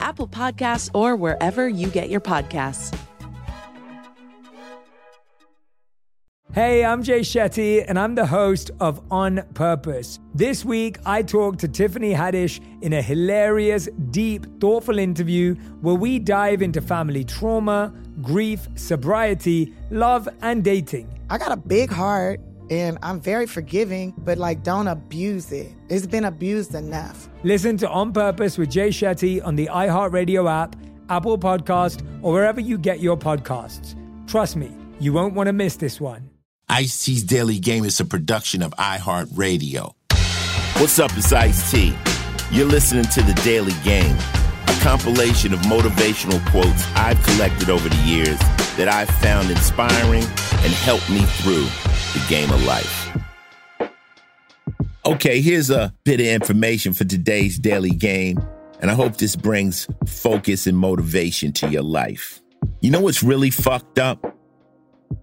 Apple Podcasts, or wherever you get your podcasts. Hey, I'm Jay Shetty, and I'm the host of On Purpose. This week, I talked to Tiffany Haddish in a hilarious, deep, thoughtful interview where we dive into family trauma, grief, sobriety, love, and dating. I got a big heart and I'm very forgiving, but like don't abuse it. It's been abused enough. Listen to On Purpose with Jay Shetty on the iHeartRadio app, Apple Podcast, or wherever you get your podcasts. Trust me, you won't want to miss this one. Ice T's Daily Game is a production of iHeartRadio. What's up, it's Ice T. You're listening to The Daily Game, a compilation of motivational quotes I've collected over the years that I've found inspiring and helped me through the game of life. Okay, here's a bit of information for today's daily game, and I hope this brings focus and motivation to your life. You know what's really fucked up?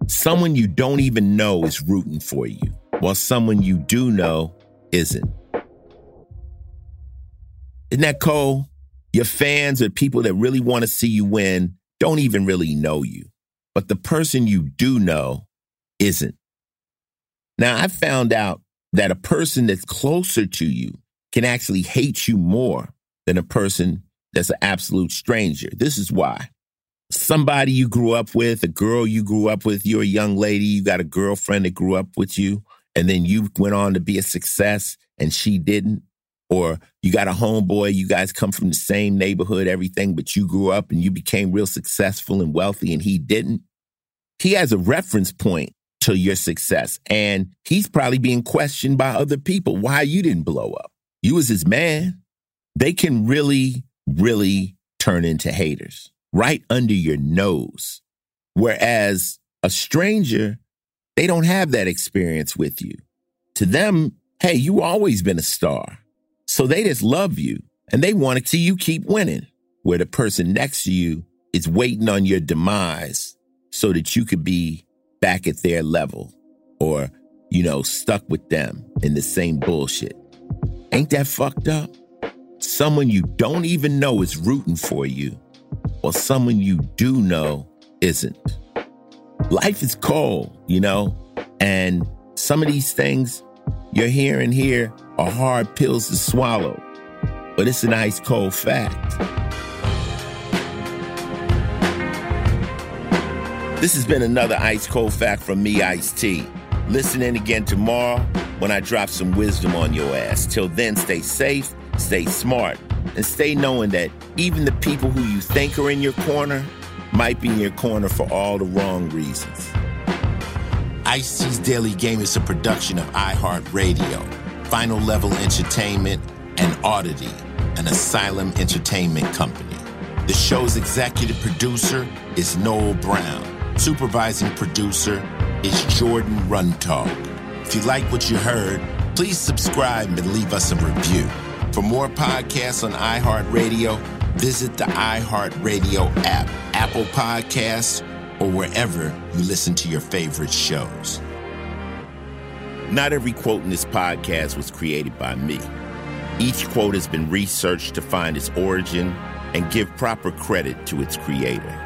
Someone you don't even know is rooting for you, while someone you do know isn't. Isn't that cold? Your fans or people that really want to see you win don't even really know you, but the person you do know isn't. Now, I found out that a person that's closer to you can actually hate you more than a person that's an absolute stranger. This is why. Somebody you grew up with, a girl you grew up with, you're a young lady, you got a girlfriend that grew up with you, and then you went on to be a success and she didn't. Or you got a homeboy, you guys come from the same neighborhood, everything, but you grew up and you became real successful and wealthy and he didn't. He has a reference point to your success. And he's probably being questioned by other people why you didn't blow up. You was his man. They can really, really turn into haters right under your nose. Whereas a stranger, they don't have that experience with you. To them, hey, you always been a star. So they just love you and they want to see you keep winning. Where the person next to you is waiting on your demise so that you could be back at their level or, you know, stuck with them in the same bullshit. Ain't that fucked up? Someone you don't even know is rooting for you, or someone you do know isn't. Life is cold, you know, and some of these things you're hearing here are hard pills to swallow, but it's an ice cold fact. This has been another ice cold fact from me, Ice T. Listen in again tomorrow when I drop some wisdom on your ass. Till then, stay safe, stay smart, and stay knowing that even the people who you think are in your corner might be in your corner for all the wrong reasons. Ice T's Daily Game is a production of iHeartRadio, Final Level Entertainment, and Oddity, an Asylum Entertainment company. The show's executive producer is Noel Brown. Supervising producer is Jordan Runtagh. If you like what you heard, please subscribe and leave us a review. For more podcasts on iHeartRadio, visit the iHeartRadio app, Apple Podcasts, or wherever you listen to your favorite shows. Not every quote in this podcast was created by me. Each quote has been researched to find its origin and give proper credit to its creator.